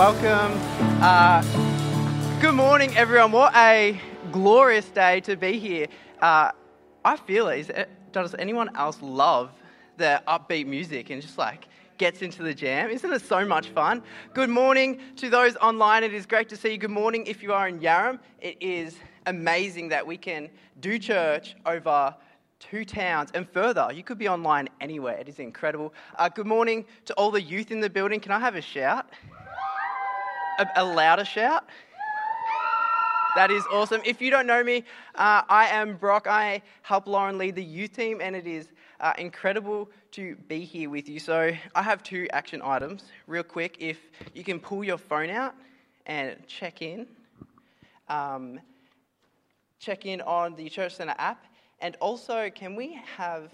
welcome. Uh, good morning, everyone. What a glorious day to be here. Uh, I feel it. it. Does anyone else love the upbeat music and just like gets into the jam? Isn't it so much fun? Good morning to those online. It is great to see you. Good morning if you are in Yarram. It is amazing that we can do church over two towns and further. You could be online anywhere. It is incredible. Uh, good morning to all the youth in the building. Can I have a shout? A, a louder shout? That is awesome. If you don't know me, uh, I am Brock. I help Lauren lead the youth team, and it is uh, incredible to be here with you. So, I have two action items. Real quick, if you can pull your phone out and check in, um, check in on the Church Centre app, and also, can we have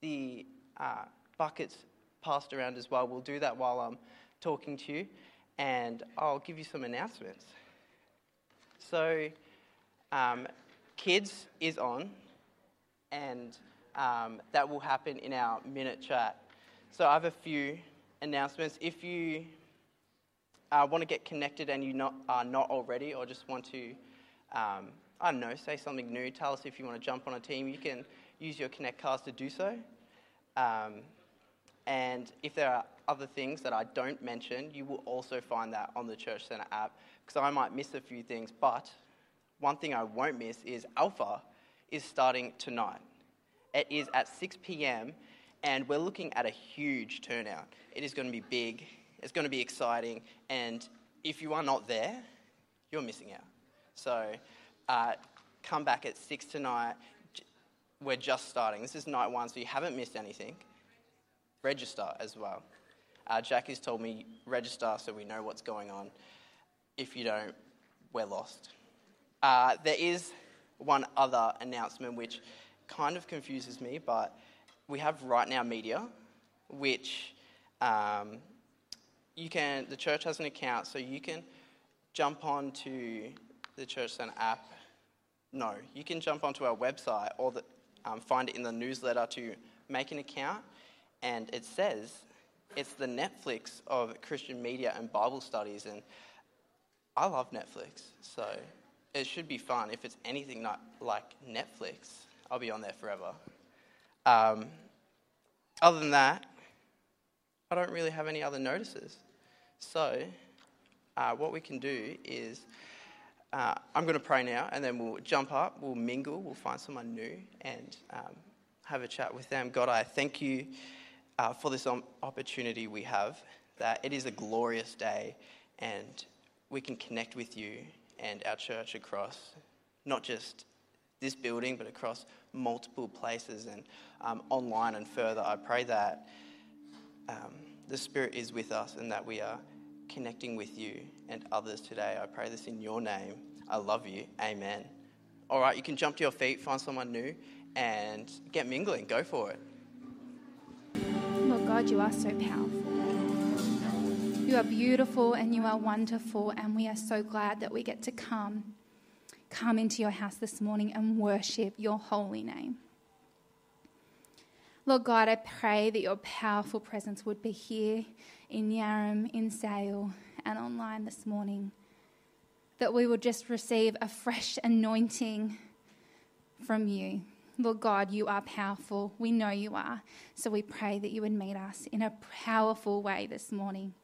the uh, buckets passed around as well? We'll do that while I'm talking to you, and I'll give you some announcements. So, um, kids is on, and um, that will happen in our minute chat. So, I have a few announcements. If you uh, want to get connected and you not, are not already, or just want to um, I don't know, say something new, tell us if you want to jump on a team, you can use your Connect cards to do so. Um, and if there are other things that I don't mention, you will also find that on the Church Centre app because I might miss a few things. But one thing I won't miss is Alpha is starting tonight. It is at 6 p.m. and we're looking at a huge turnout. It is going to be big, it's going to be exciting, and if you are not there, you're missing out. So uh, come back at 6 tonight. We're just starting. This is night one, so you haven't missed anything. Register as well. Uh, Jack has told me register so we know what's going on. If you don't, we're lost. Uh, there is one other announcement which kind of confuses me, but we have Right Now Media, which um, you can. The church has an account, so you can jump on to the Church Centre app no, you can jump onto our website or the, um, find it in the newsletter to make an account, and it says it's the Netflix of Christian media and Bible studies. And I love Netflix, so it should be fun. If it's anything not like Netflix, I'll be on there forever. Um, other than that, I don't really have any other notices. So, uh, what we can do is uh, I'm going to pray now, and then we'll jump up, we'll mingle, we'll find someone new, and um, have a chat with them. God, I thank you uh, for this opportunity we have, that it is a glorious day, and we can connect with you and our church across not just this building, but across multiple places and um, online and further. I pray that um, the Spirit is with us and that we are connecting with you and others today. I pray this in your name. I love you. Amen. All right, you can jump to your feet, find someone new, and get mingling. Go for it. God, you are so powerful. You are beautiful and you are wonderful, and we are so glad that we get to come, come into your house this morning and worship your holy name. Lord God, I pray that your powerful presence would be here in Yarram, in Sale, and online this morning. That we will just receive a fresh anointing from you. Lord God, you are powerful. We know you are. So we pray that you would meet us in a powerful way this morning.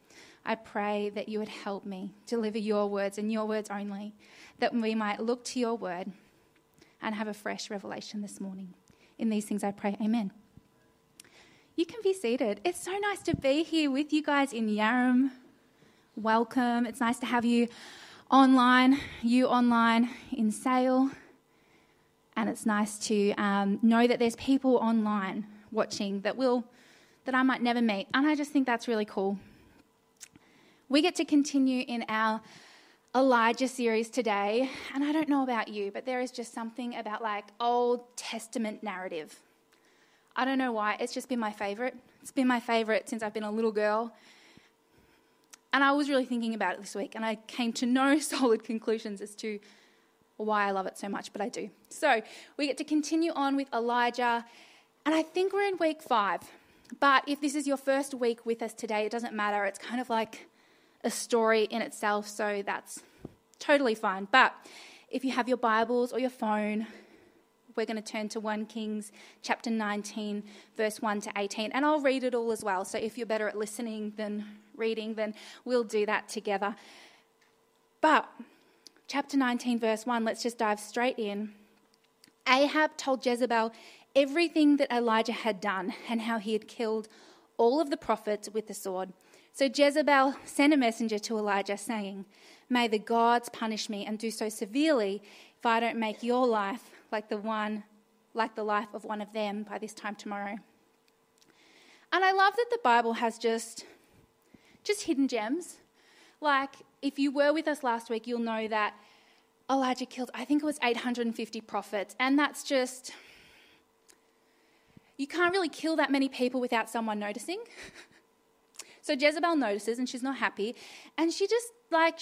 I pray that you would help me deliver your words and your words only, that we might look to your word and have a fresh revelation this morning. In these things I pray. Amen. You can be seated. It's so nice to be here with you guys in Yarram. Welcome. It's nice to have you online, you online in Sale. And it's nice to um, know that there's people online watching that will that I might never meet. And I just think that's really cool. We get to continue in our Elijah series today. And I don't know about you, but there is just something about like Old Testament narrative I don't know why, it's just been my favorite. It's been my favorite since I've been a little girl. And I was really thinking about it this week, and I came to no solid conclusions as to why I love it so much, but I do. So we get to continue on with Elijah, and I think we're in week five. But if this is your first week with us today, it doesn't matter. It's kind of like a story in itself, so that's totally fine. But if you have your Bibles or your phone, we're going to turn to 1 Kings chapter 19, verse 1 to 18. And I'll read it all as well. So if you're better at listening than reading, then we'll do that together. But chapter 19, verse 1, let's just dive straight in. Ahab told Jezebel everything that Elijah had done and how he had killed all of the prophets with the sword. So Jezebel sent a messenger to Elijah saying, May the gods punish me and do so severely if I don't make your life like the one like the life of one of them by this time tomorrow. And I love that the Bible has just just hidden gems. Like if you were with us last week, you'll know that Elijah killed I think it was 850 prophets and that's just you can't really kill that many people without someone noticing. so Jezebel notices and she's not happy and she just like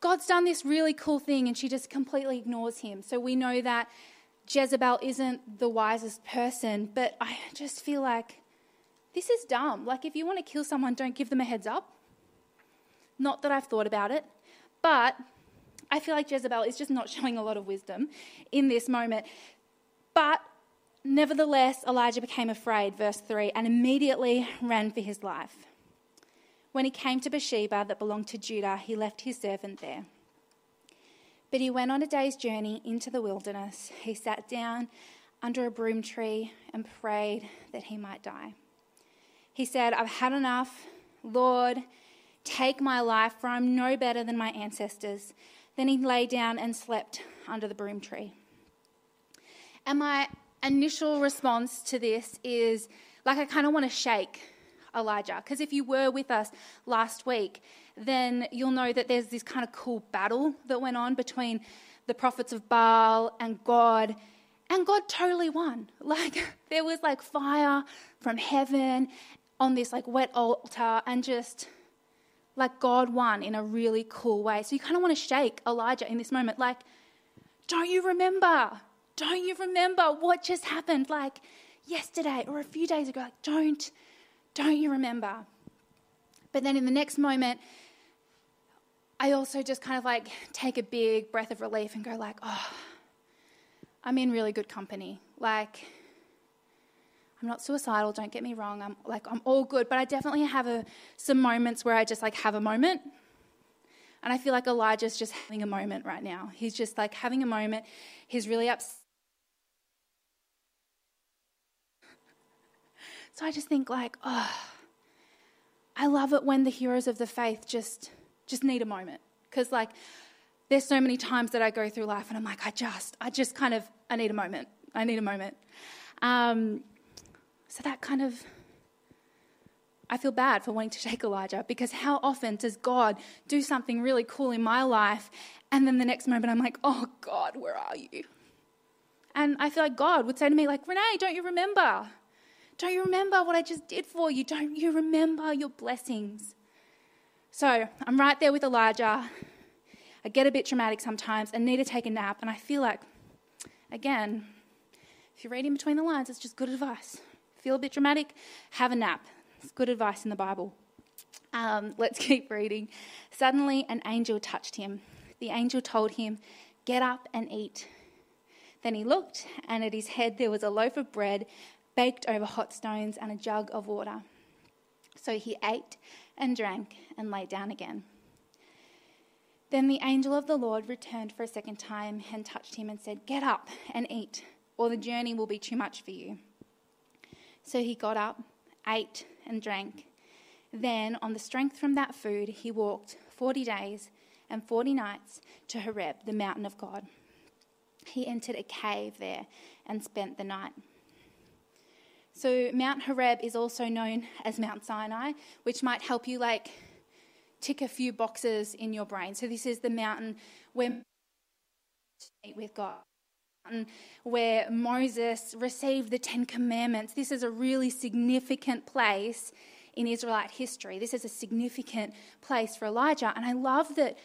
God's done this really cool thing and she just completely ignores him. So we know that Jezebel isn't the wisest person, but I just feel like this is dumb. Like, if you want to kill someone, don't give them a heads up. Not that I've thought about it, but I feel like Jezebel is just not showing a lot of wisdom in this moment. But nevertheless, Elijah became afraid, verse 3, and immediately ran for his life. When he came to Beersheba that belonged to Judah, he left his servant there. But he went on a day's journey into the wilderness. He sat down under a broom tree and prayed that he might die. He said, I've had enough. Lord, take my life, for I'm no better than my ancestors. Then he lay down and slept under the broom tree. And my initial response to this is like, I kind of want to shake Elijah. Because if you were with us last week, then you'll know that there's this kind of cool battle that went on between the prophets of Baal and God. And God totally won. Like, there was like fire from heaven on this like wet altar, and just like God won in a really cool way. So you kind of want to shake Elijah in this moment. Like, don't you remember? Don't you remember what just happened like yesterday or a few days ago? Like, don't don't you remember? But then in the next moment, I also just kind of like take a big breath of relief and go like, oh, I'm in really good company. Like, I'm not suicidal, don't get me wrong. I'm like I'm all good, but I definitely have a, some moments where I just like have a moment. And I feel like Elijah's just having a moment right now. He's just like having a moment. He's really upset. So I just think like, oh, I love it when the heroes of the faith just just need a moment because like there's so many times that I go through life and I'm like, I just, I just kind of, I need a moment. I need a moment. Um, so that kind of, I feel bad for wanting to shake Elijah because how often does God do something really cool in my life and then the next moment I'm like, oh God, where are you? And I feel like God would say to me, like, Renee, don't you remember? Don't you remember what I just did for you? Don't you remember your blessings? So I'm right there with Elijah. I get a bit traumatic sometimes and need to take a nap. And I feel like, again, if you're reading between the lines, it's just good advice. Feel a bit dramatic, have a nap. It's good advice in the Bible. Um, let's keep reading. Suddenly, an angel touched him. The angel told him, Get up and eat. Then he looked, and at his head there was a loaf of bread baked over hot stones, and a jug of water. So he ate and drank and lay down again. Then the angel of the Lord returned for a second time and touched him and said, Get up and eat, or the journey will be too much for you. So he got up, ate, and drank. Then, on the strength from that food, he walked 40 days and 40 nights to Horeb, the mountain of God. He entered a cave there and spent the night. So Mount Horeb is also known as Mount Sinai, which might help you like tick a few boxes in your brain. So this is the mountain where meet with God. Where Moses received the Ten Commandments. This is a really significant place in Israelite history. This is a significant place for Elijah. And I love that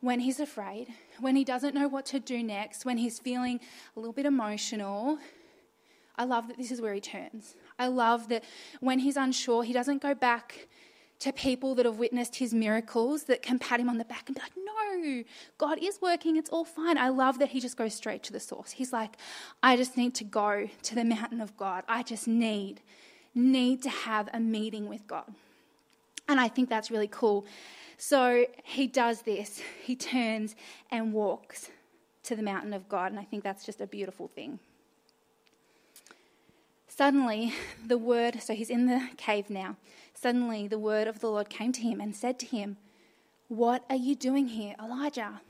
when he's afraid, when he doesn't know what to do next, when he's feeling a little bit emotional, I love that this is where he turns. I love that when he's unsure, he doesn't go back to people that have witnessed his miracles that can pat him on the back and be like, no, God is working, it's all fine. I love that he just goes straight to the source. He's like, I just need to go to the mountain of God. I just need, need to have a meeting with God. And I think that's really cool. So he does this. He turns and walks to the mountain of God. And I think that's just a beautiful thing. Suddenly, the word, so he's in the cave now. Suddenly, the word of the Lord came to him and said to him, What are you doing here, Elijah?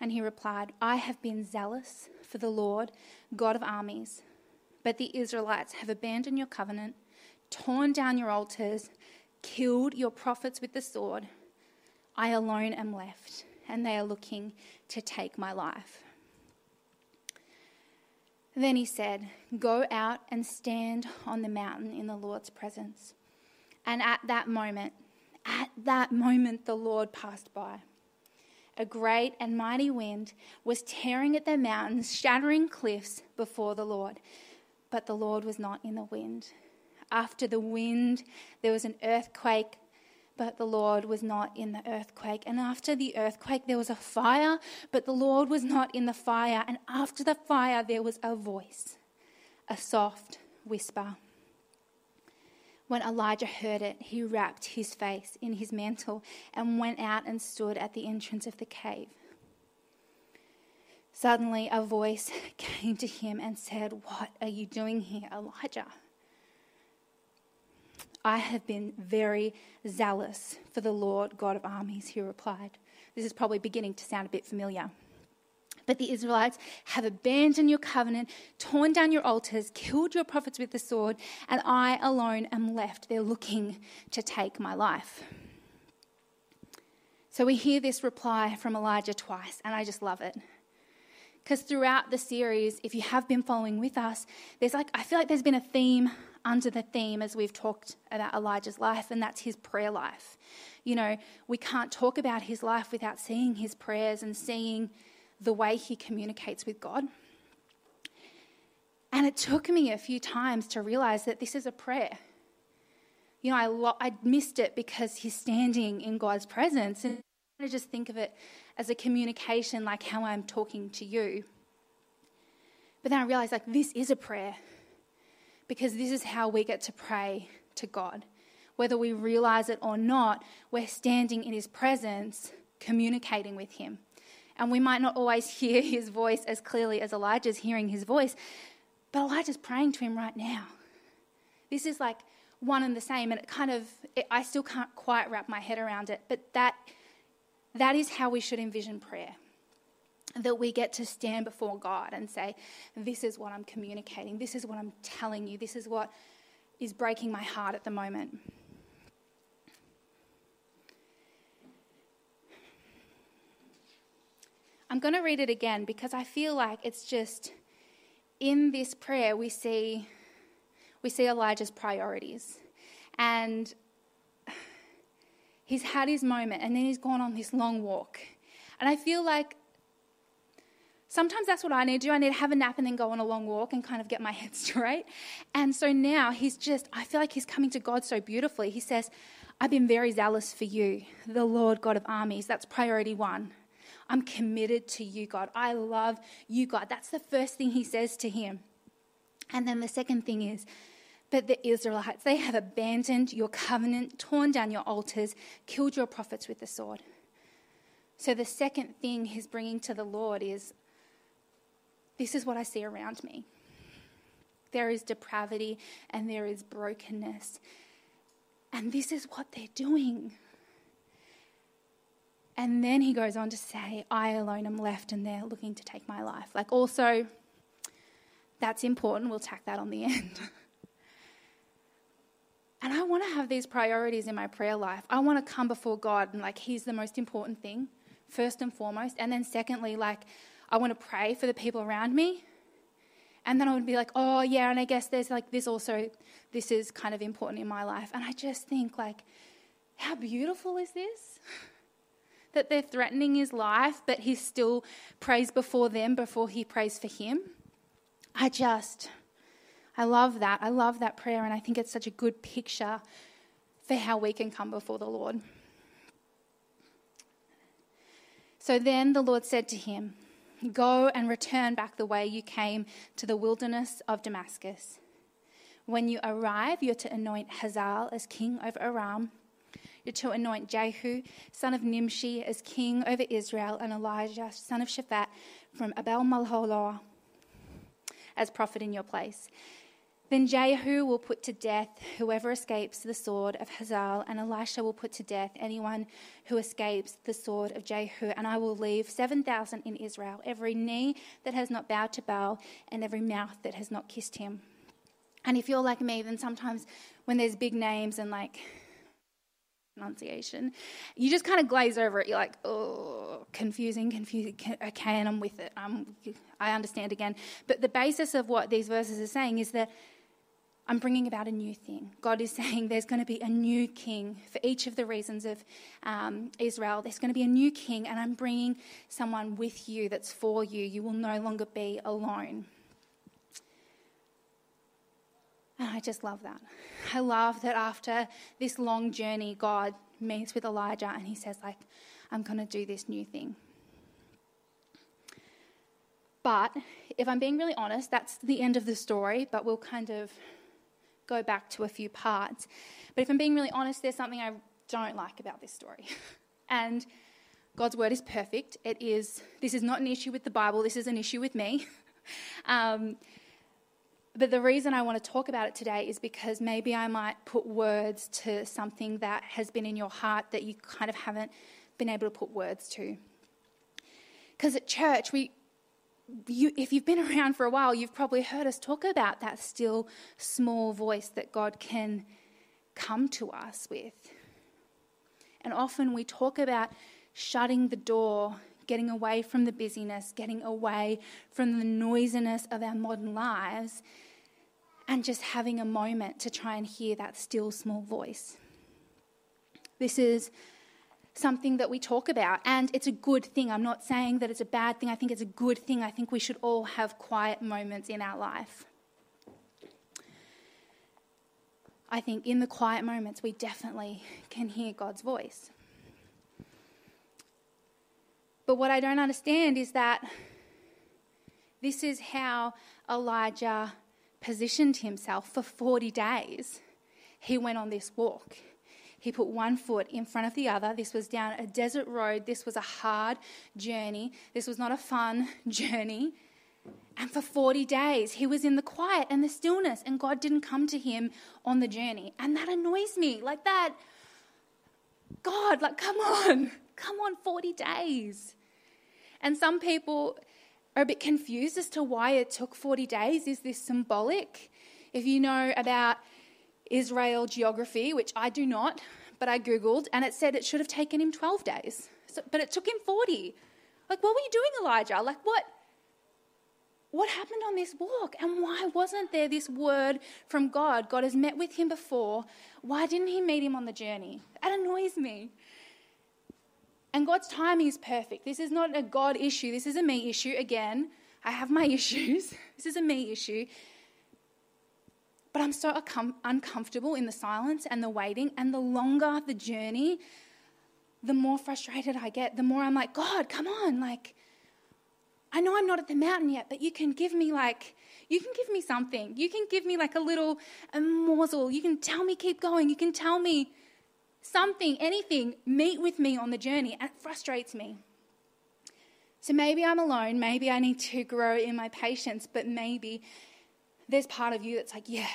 And he replied, I have been zealous for the Lord, God of armies. But the Israelites have abandoned your covenant, torn down your altars, killed your prophets with the sword. I alone am left, and they are looking to take my life. Then he said, Go out and stand on the mountain in the Lord's presence. And at that moment, at that moment, the Lord passed by. A great and mighty wind was tearing at the mountains, shattering cliffs before the Lord. But the Lord was not in the wind. After the wind, there was an earthquake, but the Lord was not in the earthquake. And after the earthquake, there was a fire, but the Lord was not in the fire. And after the fire, there was a voice, a soft whisper. When Elijah heard it, he wrapped his face in his mantle and went out and stood at the entrance of the cave. Suddenly, a voice came to him and said, What are you doing here, Elijah? I have been very zealous for the Lord God of armies, he replied. This is probably beginning to sound a bit familiar. But the Israelites have abandoned your covenant, torn down your altars, killed your prophets with the sword, and I alone am left. They're looking to take my life. So we hear this reply from Elijah twice, and I just love it. Because throughout the series, if you have been following with us, there's like, I feel like there's been a theme under the theme as we've talked about Elijah's life, and that's his prayer life. You know, we can't talk about his life without seeing his prayers and seeing the way he communicates with God. And it took me a few times to realize that this is a prayer. You know, I, lo- I missed it because he's standing in God's presence. And I just think of it as a communication like how I'm talking to you. But then I realized, like, this is a prayer because this is how we get to pray to God. Whether we realize it or not, we're standing in His presence, communicating with Him. And we might not always hear His voice as clearly as Elijah's hearing His voice, but Elijah's praying to Him right now. This is like one and the same, and it kind of, it, I still can't quite wrap my head around it, but that, that is how we should envision prayer that we get to stand before God and say, This is what I'm communicating, this is what I'm telling you, this is what is breaking my heart at the moment. I'm going to read it again because I feel like it's just in this prayer we see we see Elijah's priorities. And he's had his moment and then he's gone on this long walk. And I feel like Sometimes that's what I need to do. I need to have a nap and then go on a long walk and kind of get my head straight. And so now he's just, I feel like he's coming to God so beautifully. He says, I've been very zealous for you, the Lord God of armies. That's priority one. I'm committed to you, God. I love you, God. That's the first thing he says to him. And then the second thing is, but the Israelites, they have abandoned your covenant, torn down your altars, killed your prophets with the sword. So the second thing he's bringing to the Lord is, this is what I see around me. There is depravity and there is brokenness. And this is what they're doing. And then he goes on to say, I alone am left and they're looking to take my life. Like, also, that's important. We'll tack that on the end. and I want to have these priorities in my prayer life. I want to come before God and, like, He's the most important thing, first and foremost. And then, secondly, like, I want to pray for the people around me. And then I would be like, oh, yeah, and I guess there's like this also, this is kind of important in my life. And I just think, like, how beautiful is this? that they're threatening his life, but he still prays before them before he prays for him. I just, I love that. I love that prayer, and I think it's such a good picture for how we can come before the Lord. So then the Lord said to him, Go and return back the way you came to the wilderness of Damascus. When you arrive, you're to anoint Hazael as king over Aram. You're to anoint Jehu, son of Nimshi, as king over Israel, and Elisha, son of Shaphat, from Abel Meholah, as prophet in your place. Then Jehu will put to death whoever escapes the sword of Hazael, and Elisha will put to death anyone who escapes the sword of Jehu. And I will leave 7,000 in Israel, every knee that has not bowed to Baal, and every mouth that has not kissed him. And if you're like me, then sometimes when there's big names and like pronunciation, you just kind of glaze over it. You're like, oh, confusing, confusing. Okay, and I'm with it. I'm, I understand again. But the basis of what these verses are saying is that I'm bringing about a new thing. God is saying there's going to be a new king for each of the reasons of um, Israel. There's going to be a new king, and I'm bringing someone with you that's for you. You will no longer be alone. And I just love that. I love that after this long journey, God meets with Elijah and he says, like, I'm going to do this new thing. But if I'm being really honest, that's the end of the story, but we'll kind of go back to a few parts. But if I'm being really honest, there's something I don't like about this story. and God's word is perfect. It is, this is not an issue with the Bible, this is an issue with me. um, but the reason I want to talk about it today is because maybe I might put words to something that has been in your heart that you kind of haven't been able to put words to. Because at church, we, you, if you've been around for a while, you've probably heard us talk about that still small voice that God can come to us with. And often we talk about shutting the door, getting away from the busyness, getting away from the noisiness of our modern lives, and just having a moment to try and hear that still small voice. This is something that we talk about, and it's a good thing. I'm not saying that it's a bad thing, I think it's a good thing. I think we should all have quiet moments in our life. I think in the quiet moments, we definitely can hear God's voice. But what I don't understand is that this is how Elijah positioned himself for 40 days. He went on this walk. He put one foot in front of the other. This was down a desert road. This was a hard journey. This was not a fun journey. And for 40 days, he was in the quiet and the stillness, and God didn't come to him on the journey. And that annoys me. Like that, God, like, come on, come on, 40 days. And some people are a bit confused as to why it took 40 days. Is this symbolic? If you know about Israel geography, which I do not, but I Googled, and it said it should have taken him 12 days. So, but it took him 40. Like, what were you doing, Elijah? Like, what? What happened on this walk? And why wasn't there this word from God? God has met with him before. Why didn't he meet him on the journey? That annoys me. And God's timing is perfect. This is not a God issue. This is a me issue. Again, I have my issues. This is a me issue. But I'm so uncomfortable in the silence and the waiting, and the longer the journey, the more frustrated I get. The more I'm like, God, come on. Like, I know I'm not at the mountain yet, but you can give me, like, you can give me something. You can give me, like, a little a morsel. You can tell me, keep going. You can tell me something, anything. Meet with me on the journey. And it frustrates me. So maybe I'm alone. Maybe I need to grow in my patience, but maybe there's part of you that's like, yeah,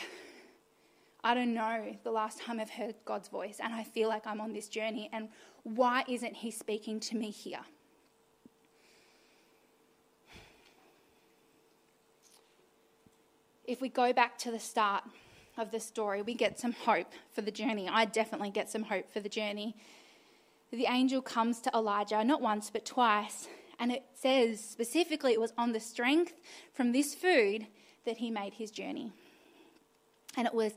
I don't know the last time I've heard God's voice, and I feel like I'm on this journey, and why isn't He speaking to me here? If we go back to the start of the story, we get some hope for the journey. I definitely get some hope for the journey. The angel comes to Elijah, not once, but twice, and it says specifically it was on the strength from this food that he made his journey. And it was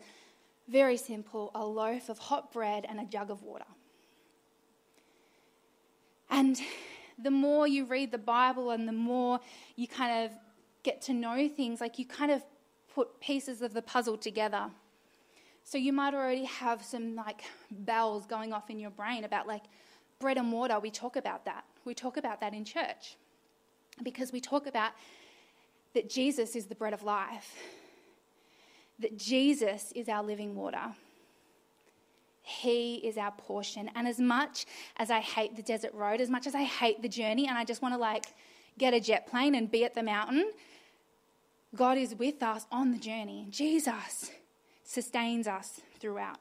very simple a loaf of hot bread and a jug of water. And the more you read the Bible and the more you kind of get to know things, like you kind of put pieces of the puzzle together. So you might already have some like bells going off in your brain about like bread and water. We talk about that. We talk about that in church because we talk about that Jesus is the bread of life, that Jesus is our living water. He is our portion. And as much as I hate the desert road, as much as I hate the journey, and I just want to like get a jet plane and be at the mountain, God is with us on the journey. Jesus sustains us throughout.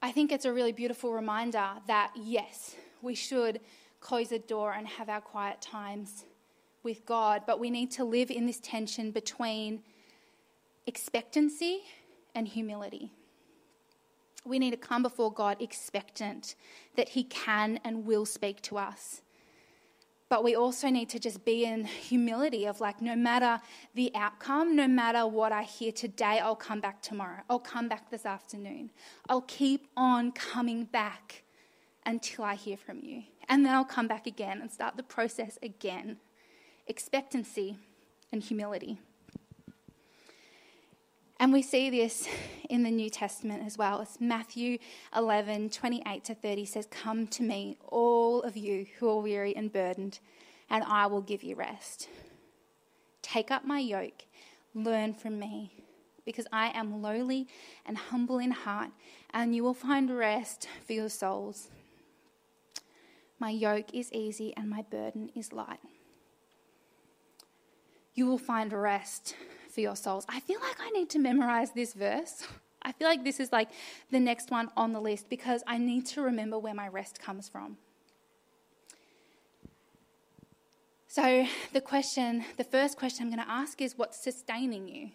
I think it's a really beautiful reminder that yes, we should close the door and have our quiet times with God, but we need to live in this tension between expectancy and humility. We need to come before God expectant that He can and will speak to us. But we also need to just be in humility of like, no matter the outcome, no matter what I hear today, I'll come back tomorrow. I'll come back this afternoon. I'll keep on coming back until I hear from you. And then I'll come back again and start the process again. Expectancy and humility. And we see this in the New Testament as well. It's Matthew 11, 28 to 30 says, Come to me, all of you who are weary and burdened, and I will give you rest. Take up my yoke, learn from me, because I am lowly and humble in heart, and you will find rest for your souls. My yoke is easy and my burden is light. You will find rest for your souls. I feel like I need to memorize this verse. I feel like this is like the next one on the list because I need to remember where my rest comes from. So, the question, the first question I'm going to ask is what's sustaining you?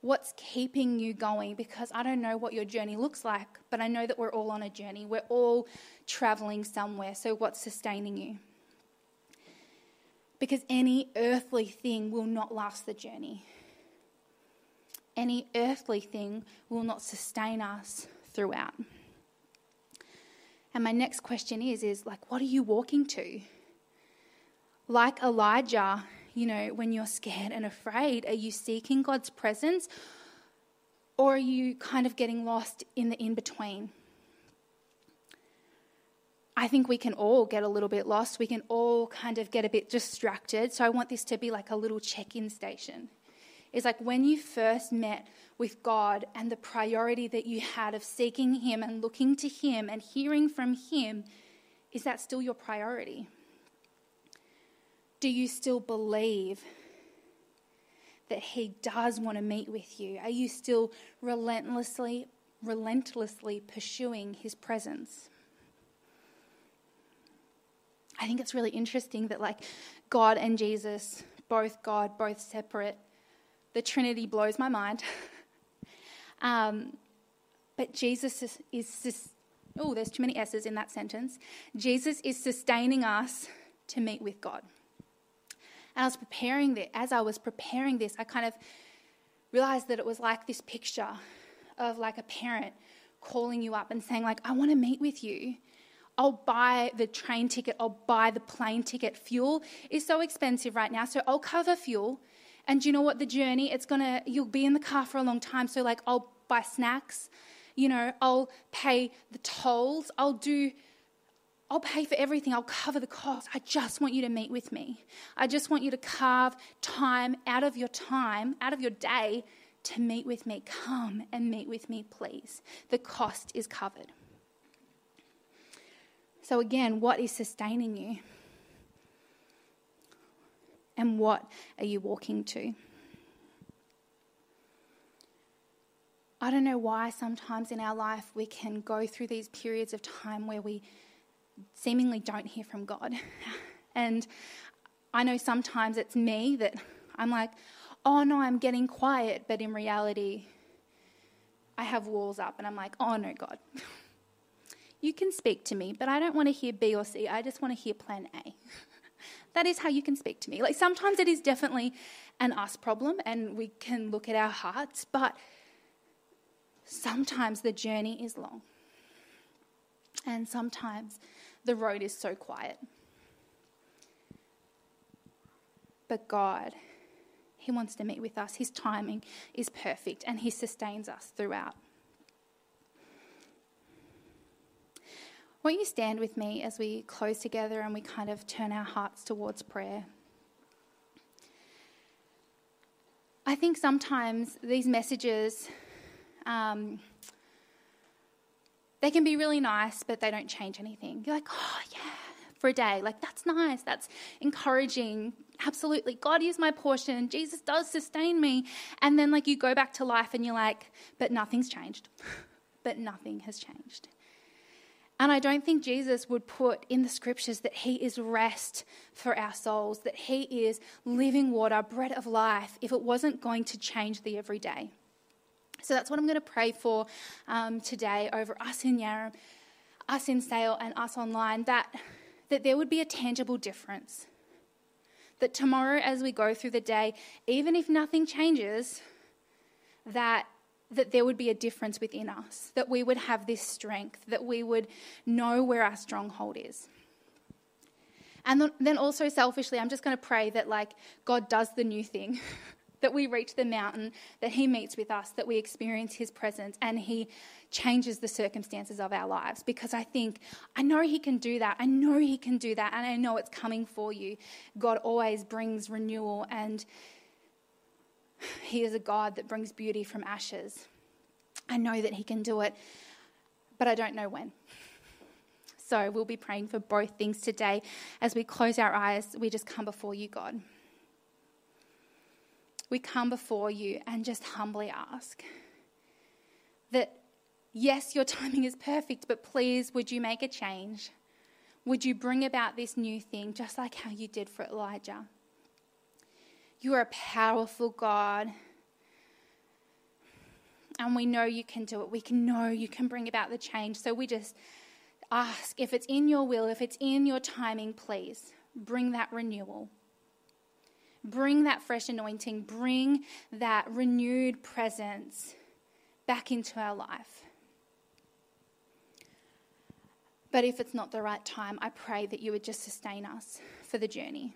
What's keeping you going? Because I don't know what your journey looks like, but I know that we're all on a journey. We're all traveling somewhere. So, what's sustaining you? Because any earthly thing will not last the journey any earthly thing will not sustain us throughout. And my next question is is like what are you walking to? Like Elijah, you know, when you're scared and afraid, are you seeking God's presence or are you kind of getting lost in the in between? I think we can all get a little bit lost. We can all kind of get a bit distracted. So I want this to be like a little check in station is like when you first met with God and the priority that you had of seeking Him and looking to Him and hearing from Him, is that still your priority? Do you still believe that He does want to meet with you? Are you still relentlessly, relentlessly pursuing His presence? I think it's really interesting that, like, God and Jesus, both God, both separate, the Trinity blows my mind. um, but Jesus is, is oh, there's too many S's in that sentence. Jesus is sustaining us to meet with God. And I was preparing this, as I was preparing this, I kind of realized that it was like this picture of like a parent calling you up and saying, like, I want to meet with you. I'll buy the train ticket, I'll buy the plane ticket. Fuel is so expensive right now, so I'll cover fuel. And you know what? The journey, it's gonna, you'll be in the car for a long time. So, like, I'll buy snacks, you know, I'll pay the tolls, I'll do, I'll pay for everything, I'll cover the cost. I just want you to meet with me. I just want you to carve time out of your time, out of your day to meet with me. Come and meet with me, please. The cost is covered. So, again, what is sustaining you? And what are you walking to? I don't know why sometimes in our life we can go through these periods of time where we seemingly don't hear from God. and I know sometimes it's me that I'm like, oh no, I'm getting quiet. But in reality, I have walls up and I'm like, oh no, God. you can speak to me, but I don't want to hear B or C. I just want to hear plan A. that is how you can speak to me. Like sometimes it is definitely an us problem and we can look at our hearts, but sometimes the journey is long. And sometimes the road is so quiet. But God He wants to meet with us. His timing is perfect and He sustains us throughout. Won't you stand with me as we close together and we kind of turn our hearts towards prayer? I think sometimes these messages, um, they can be really nice, but they don't change anything. You're like, oh, yeah, for a day. Like, that's nice. That's encouraging. Absolutely. God is my portion. Jesus does sustain me. And then, like, you go back to life and you're like, but nothing's changed. but nothing has changed. And I don't think Jesus would put in the scriptures that he is rest for our souls, that he is living water, bread of life, if it wasn't going to change the everyday. So that's what I'm going to pray for um, today over us in Yarram, us in Sale, and us online, that, that there would be a tangible difference. That tomorrow, as we go through the day, even if nothing changes, that that there would be a difference within us, that we would have this strength, that we would know where our stronghold is. And then also selfishly, I'm just going to pray that like God does the new thing, that we reach the mountain, that He meets with us, that we experience His presence, and He changes the circumstances of our lives. Because I think, I know He can do that. I know He can do that, and I know it's coming for you. God always brings renewal, and He is a God that brings beauty from ashes. I know that He can do it, but I don't know when. So we'll be praying for both things today. As we close our eyes, we just come before you, God we come before you and just humbly ask that, yes, your timing is perfect, but please, would you make a change? Would you bring about this new thing, just like how you did for Elijah? You are a powerful God. And we know you can do it. We can know you can bring about the change. So we just ask if it's in your will, if it's in your timing, please bring that renewal. Bring that fresh anointing, bring that renewed presence back into our life. But if it's not the right time, I pray that you would just sustain us for the journey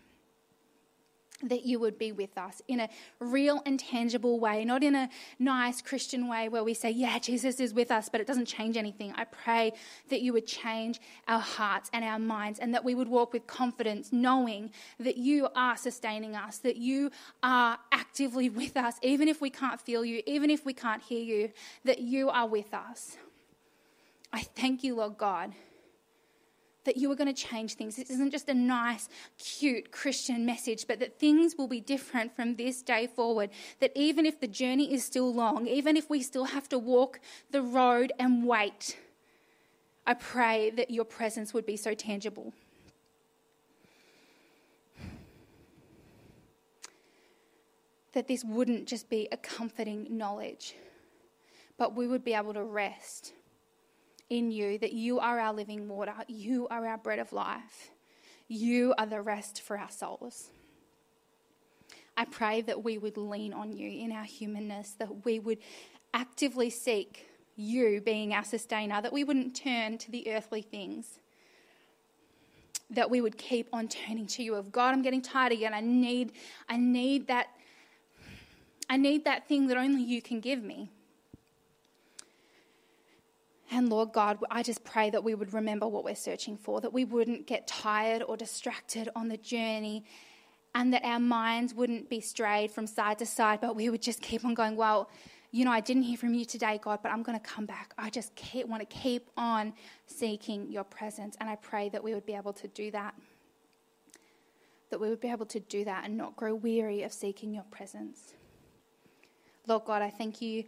that you would be with us in a real and tangible way, not in a nice Christian way where we say, Yeah, Jesus is with us, but it doesn't change anything. I pray that you would change our hearts and our minds and that we would walk with confidence, knowing that you are sustaining us, that you are actively with us, even if we can't feel you, even if we can't hear you, that you are with us. I thank you, Lord God that you are going to change things. This isn't just a nice, cute Christian message, but that things will be different from this day forward. That even if the journey is still long, even if we still have to walk the road and wait, I pray that your presence would be so tangible. That this wouldn't just be a comforting knowledge, but we would be able to rest in you that you are our living water, you are our bread of life, you are the rest for our souls. I pray that we would lean on you in our humanness, that we would actively seek you being our sustainer, that we wouldn't turn to the earthly things, that we would keep on turning to you of God, I'm getting tired again. I need I need that I need that thing that only you can give me. And Lord God, I just pray that we would remember what we're searching for, that we wouldn't get tired or distracted on the journey, and that our minds wouldn't be strayed from side to side, but we would just keep on going, Well, you know, I didn't hear from you today, God, but I'm going to come back. I just keep, want to keep on seeking your presence. And I pray that we would be able to do that. That we would be able to do that and not grow weary of seeking your presence. Lord God, I thank you.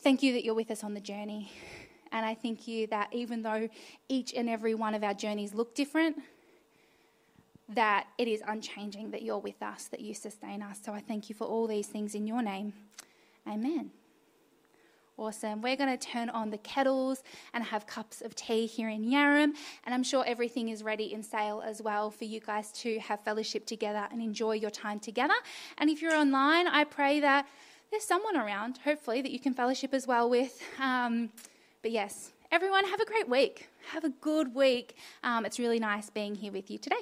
Thank you that you're with us on the journey. And I thank you that even though each and every one of our journeys look different, that it is unchanging, that you're with us, that you sustain us. So I thank you for all these things in your name. Amen. Awesome. We're going to turn on the kettles and have cups of tea here in Yarram. And I'm sure everything is ready in sale as well for you guys to have fellowship together and enjoy your time together. And if you're online, I pray that there's someone around, hopefully, that you can fellowship as well with. Um, but yes, everyone, have a great week. Have a good week. Um, it's really nice being here with you today.